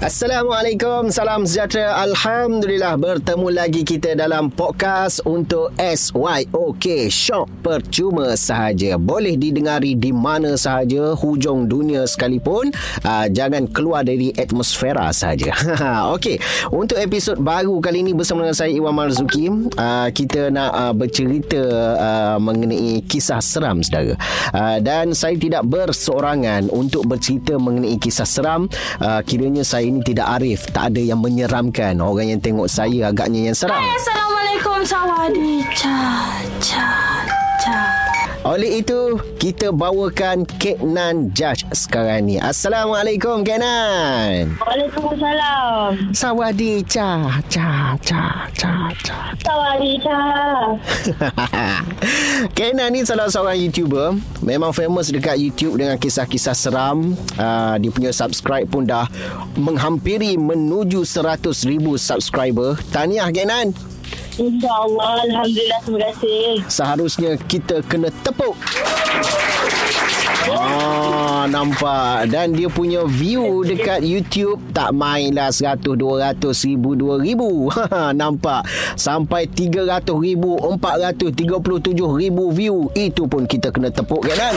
Assalamualaikum, salam sejahtera. Alhamdulillah bertemu lagi kita dalam podcast untuk SYOK Shock percuma sahaja. Boleh didengari di mana sahaja, hujung dunia sekalipun. Uh, jangan keluar dari atmosfera sahaja. Okey, untuk episod baru kali ini bersama dengan saya Iwan Marzuki, uh, kita nak uh, bercerita uh, mengenai kisah seram saudara. Uh, dan saya tidak berseorangan untuk bercerita mengenai kisah seram. Uh, kiranya saya ini tidak arif Tak ada yang menyeramkan. Orang yang tengok saya agaknya yang seram. Hai, Assalamualaikum. Sawadi Cha Cha Cha Oleh itu Kita bawakan Kek Nan Judge sekarang ni. Assalamualaikum Kek Nan. Waalaikumsalam. Sawadi Cha Cha Cha Cha Cha. Sawadi Cha. Kek Nan ni salah seorang YouTuber. Memang famous dekat YouTube Dengan kisah-kisah seram. Uh, Dia punya subscribe pun dah Menghampiri menuju 100 ribu subscriber. Tahniah Kek Nan InsyaAllah Alhamdulillah Terima kasih. Seharusnya kita kena tepuk. Ah, nampak. Dan dia punya view dekat YouTube Tak main lah 100, 200, 1000, 2000 Nampak. Sampai 300 ribu 437 ribu view. Itu pun kita kena tepuk kan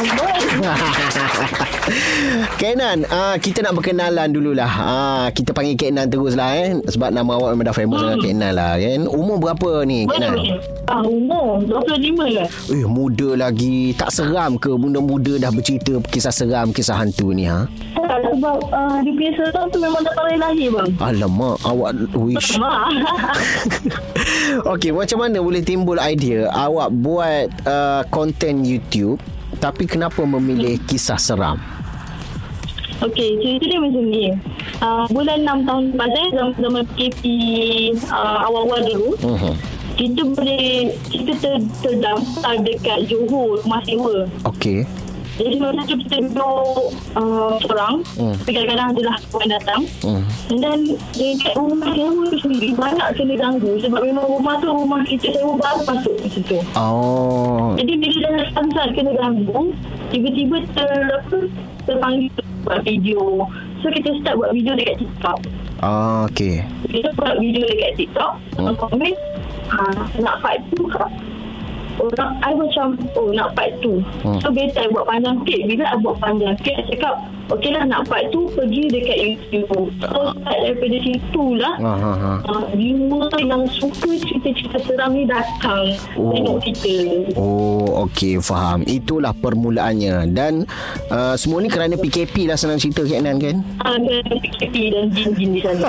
Kenan uh, Kita nak berkenalan dululah. Uh, Kita panggil Kenan terus lah eh. Sebab nama awak memang dah famous dengan Kenan lah kan. Umur berapa ni Kenan? Ah, umur 25 lah. Eh muda lagi. Tak seram ke Muda-muda dah bercerita Kisah seram Kisah hantu ni ha? Tak, Sebab uh, dia punya seram tu Memang dah tarik lahir bang. Alamak Awak Wish. Okey macam mana boleh timbul idea Awak buat uh, Konten YouTube Tapi kenapa memilih kisah seram Okey, cerita dia macam ni. Uh, bulan 6 tahun lepas eh, zaman, zaman PKP uh, awal-awal dulu, uh-huh. kita boleh, kita ter, terdaftar dekat Johor, rumah sewa. Okey Jadi masa tu kita duduk uh, seorang, Hmm. tapi kadang-kadang adalah kawan datang. Hmm. Dan dekat rumah sewa tu sendiri, banyak kena ganggu sebab memang rumah tu rumah kita sewa baru masuk ke situ. Oh Jadi bila dah samsat kena ganggu, tiba-tiba ter, apa, terpanggil buat video. So kita start buat video dekat TikTok. oh, Okey Kita buat video dekat TikTok. Hmm. Komen, ha, nak part 2 kak? Orang, I macam, oh nak part 2. Hmm. So better I buat panjang sikit. Bila I buat panjang sikit, I cakap, okay lah nak part 2, pergi dekat YouTube. So start daripada situ lah. ha, ha, ha. Uh, viewer yang suka cerita-cerita seram ni datang Oh. tengok kita. Oh okey faham Itulah permulaannya Dan uh, Semua ni kerana PKP lah senang cerita Kak Nan kan Ada PKP dan jin-jin di sana.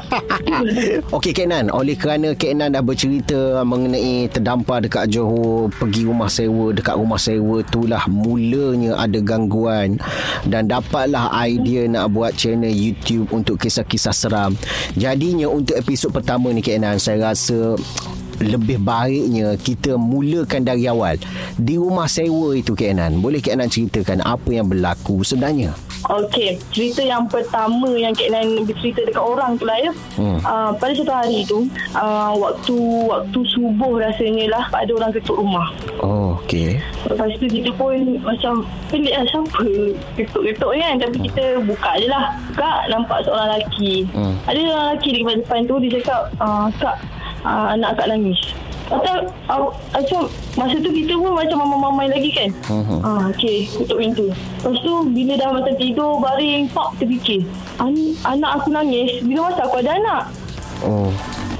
Okey Kak Nan Oleh kerana Kak Nan dah bercerita Mengenai terdampar dekat Johor Pergi rumah sewa Dekat rumah sewa itulah Mulanya ada gangguan Dan dapatlah idea Nak buat channel YouTube Untuk kisah-kisah seram. Jadinya untuk episod pertama ni Kak Nan Saya rasa lebih baiknya kita mulakan dari awal di rumah sewa itu Kak Nan boleh Kak Nan ceritakan apa yang berlaku sebenarnya Okey, cerita yang pertama yang Kak Nan bercerita dekat orang tu lah ya. Hmm. Hmm. Uh, pada satu hari tu, uh, waktu waktu subuh rasanya lah ada orang ketuk rumah. oh okey Lepas tu kita pun macam pelik lah siapa ketuk-ketuk kan. Tapi kita buka je lah. Buka nampak seorang lelaki. Hmm. Ada orang lelaki di depan depan tu dia cakap, uh, Kak, uh, anak Kak nangis. Kata, uh, macam masa tu kita pun macam mamai-mamai lagi kan. Mhm. Ah, okey, tutup pintu. Lepas tu bila dah macam tidur baring, pak terfikir. An- anak aku nangis, bila masa aku ada anak? oh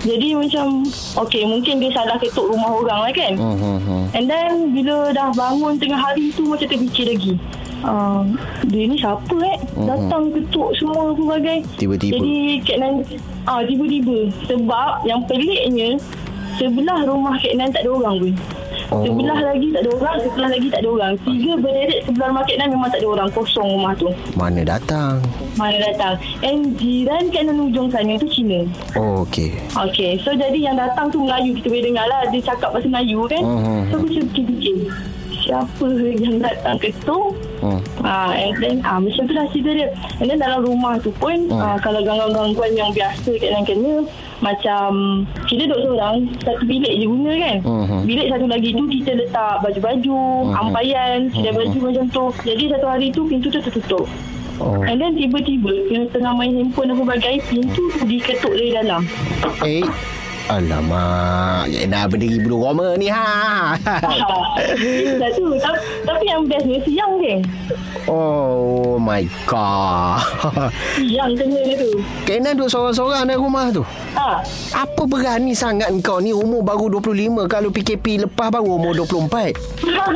Jadi macam, okey mungkin dia salah ketuk rumah orang lah kan. hmm, hmm, hmm. And then bila dah bangun tengah hari tu macam terfikir lagi. Uh, dia ni siapa eh? Mhm. Datang ketuk semua pelbagai. Tiba-tiba. Jadi Kak Nan, ah, tiba-tiba. Sebab yang peliknya, sebelah rumah Kak Nan tak ada orang pun. Oh. Sebelah lagi tak ada orang, sebelah lagi tak ada orang. Tiga berderet sebelah rumah Kak Nan memang tak ada orang. Kosong rumah tu. mana datang Mana datang. And jiran Kak Nan ujung sana tu Cina. oh okey Okay, so jadi yang datang tu Melayu kita boleh dengar lah. Dia cakap bahasa Melayu kan. Hmm. So aku macam fikir-fikir. Siapa yang datang ke tu? hmm. Ah, and then ah, macam tu lah cerita dia. And then dalam rumah tu pun Hmm. ah, kalau gangguan-gangguan yang biasa kat yang kena macam kita duduk seorang satu bilik je guna kan. Mhm. Bilik satu lagi tu kita letak baju-baju, Mhm. ampayan, kedai baju macam tu. Jadi satu hari tu pintu tu tertutup. Oh. And then tiba-tiba tengah main handphone dan sebagainya Pintu tu diketuk dari dalam Eh Alamak Ya dah berdiri bulu Roma ni ha? Dah tu Ta- Tapi yang bestnya Siang geng Oh my god. Siang kena dia tu. Kenan duduk seorang-seorang dalam rumah tu? Ha. Apa berani sangat kau ni? Umur baru 25 Kalau PKP lepas baru umur 24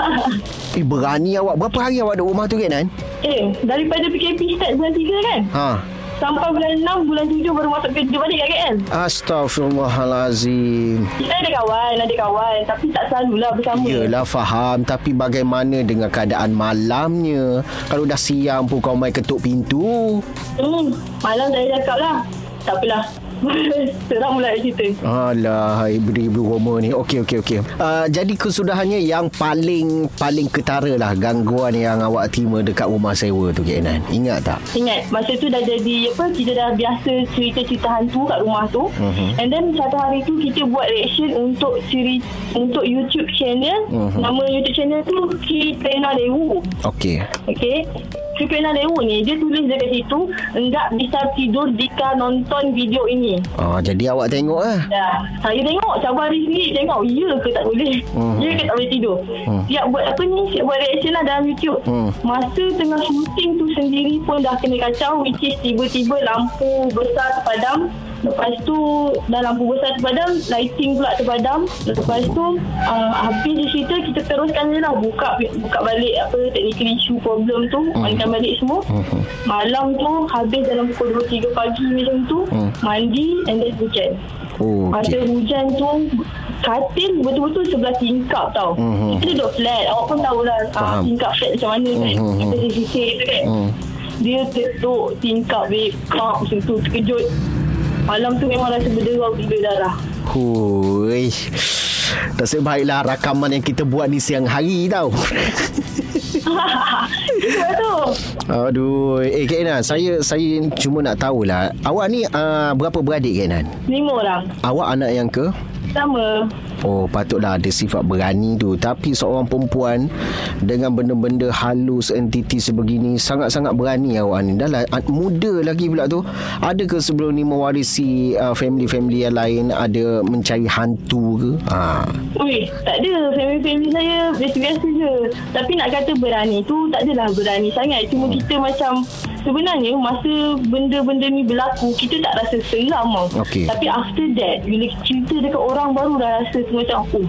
Eh berani awak? Berapa hari awak duduk rumah tu Kenan? Eh Daripada PKP start bulan 3 kan? Ha Sampai bulan 6 Bulan 7 baru masuk kerja balik kat KL Astaghfirullahalazim. Kita ada kawan Ada kawan. Tapi tak selalulah bersama. Yelah faham. Tapi bagaimana dengan keadaan malamnya? Kalau dah siang pun kau main ketuk pintu. Hmm, Malam saya cakap lah. Tak apalah Seram pula cerita Alah, beri-beri Roma ni. Okey, okey, okey. Uh, jadi kesudahannya yang paling paling ketara lah gangguan yang awak terima dekat rumah sewa tu, Kak Nan. Ingat tak? Ingat masa tu dah jadi apa kita dah biasa cerita-cerita hantu kat rumah tu. Uh-huh. And then satu hari tu kita buat reaction untuk siri untuk YouTube channel. Uh-huh. Nama YouTube channel tu Kitena Lewu. Okey. Okey. Kitena Lewu ni dia tulis dekat situ enggak bisa tidur jika nonton video ini. Ah, jadi awak tengok lah. Ya, saya tengok cabar hari sendiri tengok ya ke tak boleh. Mhm. Ya ke tak boleh tidur. Siap buat apa ni? Siap buat reaction lah dalam YouTube. Mhm. Masa tengah shooting tu sendiri pun dah kena kacau which is tiba-tiba lampu besar terpadam. Lepas tu dah lampu besar terpadam, lighting pula terpadam. Lepas tu uh, habis dia cerita kita teruskan je lah buka buka balik apa technical issue problem tu, onkan balik semua. Malam tu habis dalam pukul 2-3 pagi macam tu, mandi and then hujan. Oh, Masa okey. hujan tu Katil betul-betul sebelah tingkap tau Mhm. Kita duduk flat Awak pun tahulah uh, Faham. Tingkap flat macam mana kan Mhm, mhm. Kita sisir tu kan Hmm. Dia ketuk tingkap babe Kak macam tu terkejut Malam tu memang rasa berderau gila darah Hui. Nasib baiklah rakaman yang kita buat di siang hari tau. Aduh. Eh, Kak Nan, saya saya cuma nak tahulah. Awak ni uh, berapa beradik, Kak Nan? Lima orang Awak anak yang ke? Sama Oh patutlah ada sifat berani tu Tapi seorang perempuan Dengan benda-benda halus Entiti sebegini Sangat-sangat berani awak ni Dah lah ah, muda lagi pula tu Ada ke sebelum ni mewarisi uh, Family-family yang lain Ada mencari hantu ke ha. Ui, tak ada. Family-family saya biasa-biasa je. Tapi nak kata berani tu, tak adalah berani sangat. Cuma kita macam, sebenarnya masa benda-benda ni berlaku, kita tak rasa seram. Okey. Tapi after that, bila cerita dekat orang baru dah rasa macam, oh,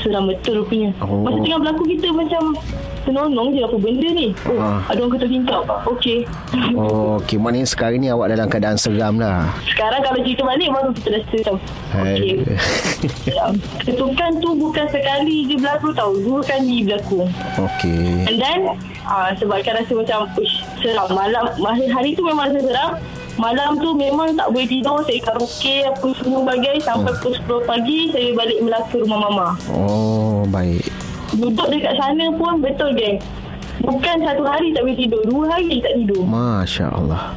seram betul rupanya. Oh. Masa tengah berlaku, kita macam, senonong je apa benda ni. Oh, Ah. ada orang ketuk tingkap. Okey. Oh okay. Maknanya sekarang ni awak dalam keadaan seram lah Sekarang kalau cerita balik, baru kita rasa macam, okey. Hai. Ketukan tu bukan sekali je berlaku tau. Dua kali berlaku. Okay And then uh, Sebabkan rasa macam seram Malam masa Hari tu memang rasa seram Malam tu memang tak boleh tidur Saya karaoke Apa semua bagai. Sampai pukul 10 pagi Saya balik Melaka rumah mama. Oh baik. Duduk dekat sana pun Betul geng. Bukan satu hari tak boleh tidur Dua hari tak tidur. Masya Allah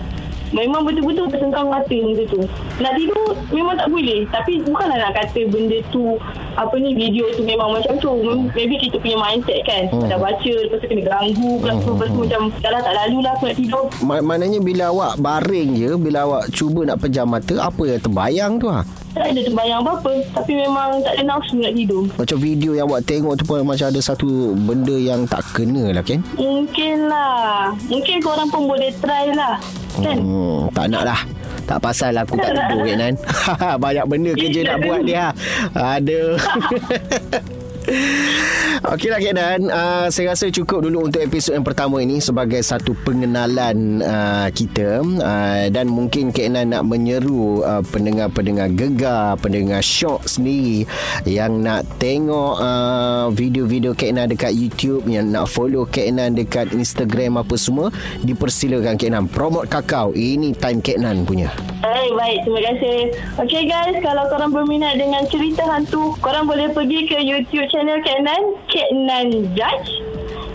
Memang betul-betul bersengkang mata masa tu. Nak tidur memang tak boleh. Tapi bukanlah nak kata benda tu Apa ni video tu memang macam tu. Maybe kita punya mindset kan. Hmm. Dah baca Lepas tu kena ganggu Lepas tu, lepas tu macam Dah lah tak lalu lah aku nak tidur. Ma- Maknanya bila awak baring je Bila awak cuba nak pejam mata Apa yang terbayang tu ha? Tak ada terbayang apa-apa. Tapi memang tak ada nafsu nak tidur. Macam video yang awak tengok tu pun Macam ada satu benda yang tak kena lah Ken. Mungkin lah. Mungkin korang pun boleh try lah. Kan? Hmm, Tak nak lah. Tak pasal aku tak tidur Kak Nan Banyak benda kerja nak buat dia Aduh Okeylah Kak Nan uh, Saya rasa cukup dulu untuk episod yang pertama ini Sebagai satu pengenalan uh, kita. Uh, Dan mungkin Kak Nan nak menyeru uh, Pendengar-pendengar gegar Pendengar shock sendiri Yang nak tengok uh, video-video Kak Nan dekat YouTube Yang nak follow Kak Nan dekat Instagram apa semua Dipersilakan Kak Nan Promote kakao Ini time Kak Nan punya. Hai, baik. Terima kasih. Okay guys, kalau korang berminat dengan cerita hantu, korang boleh pergi ke YouTube channel Kak Nan, Kak Nan Judge.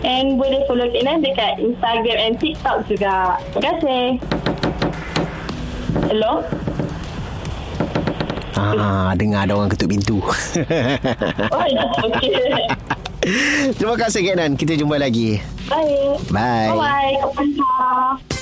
And boleh follow Kak Nan dekat Instagram and TikTok juga. Terima kasih. Hello? Ah, dengar ada orang ketuk pintu. Oh, ya. Okey. Terima kasih Kak Nan. Kita jumpa lagi. Baik. Bye. Bye-bye. Kau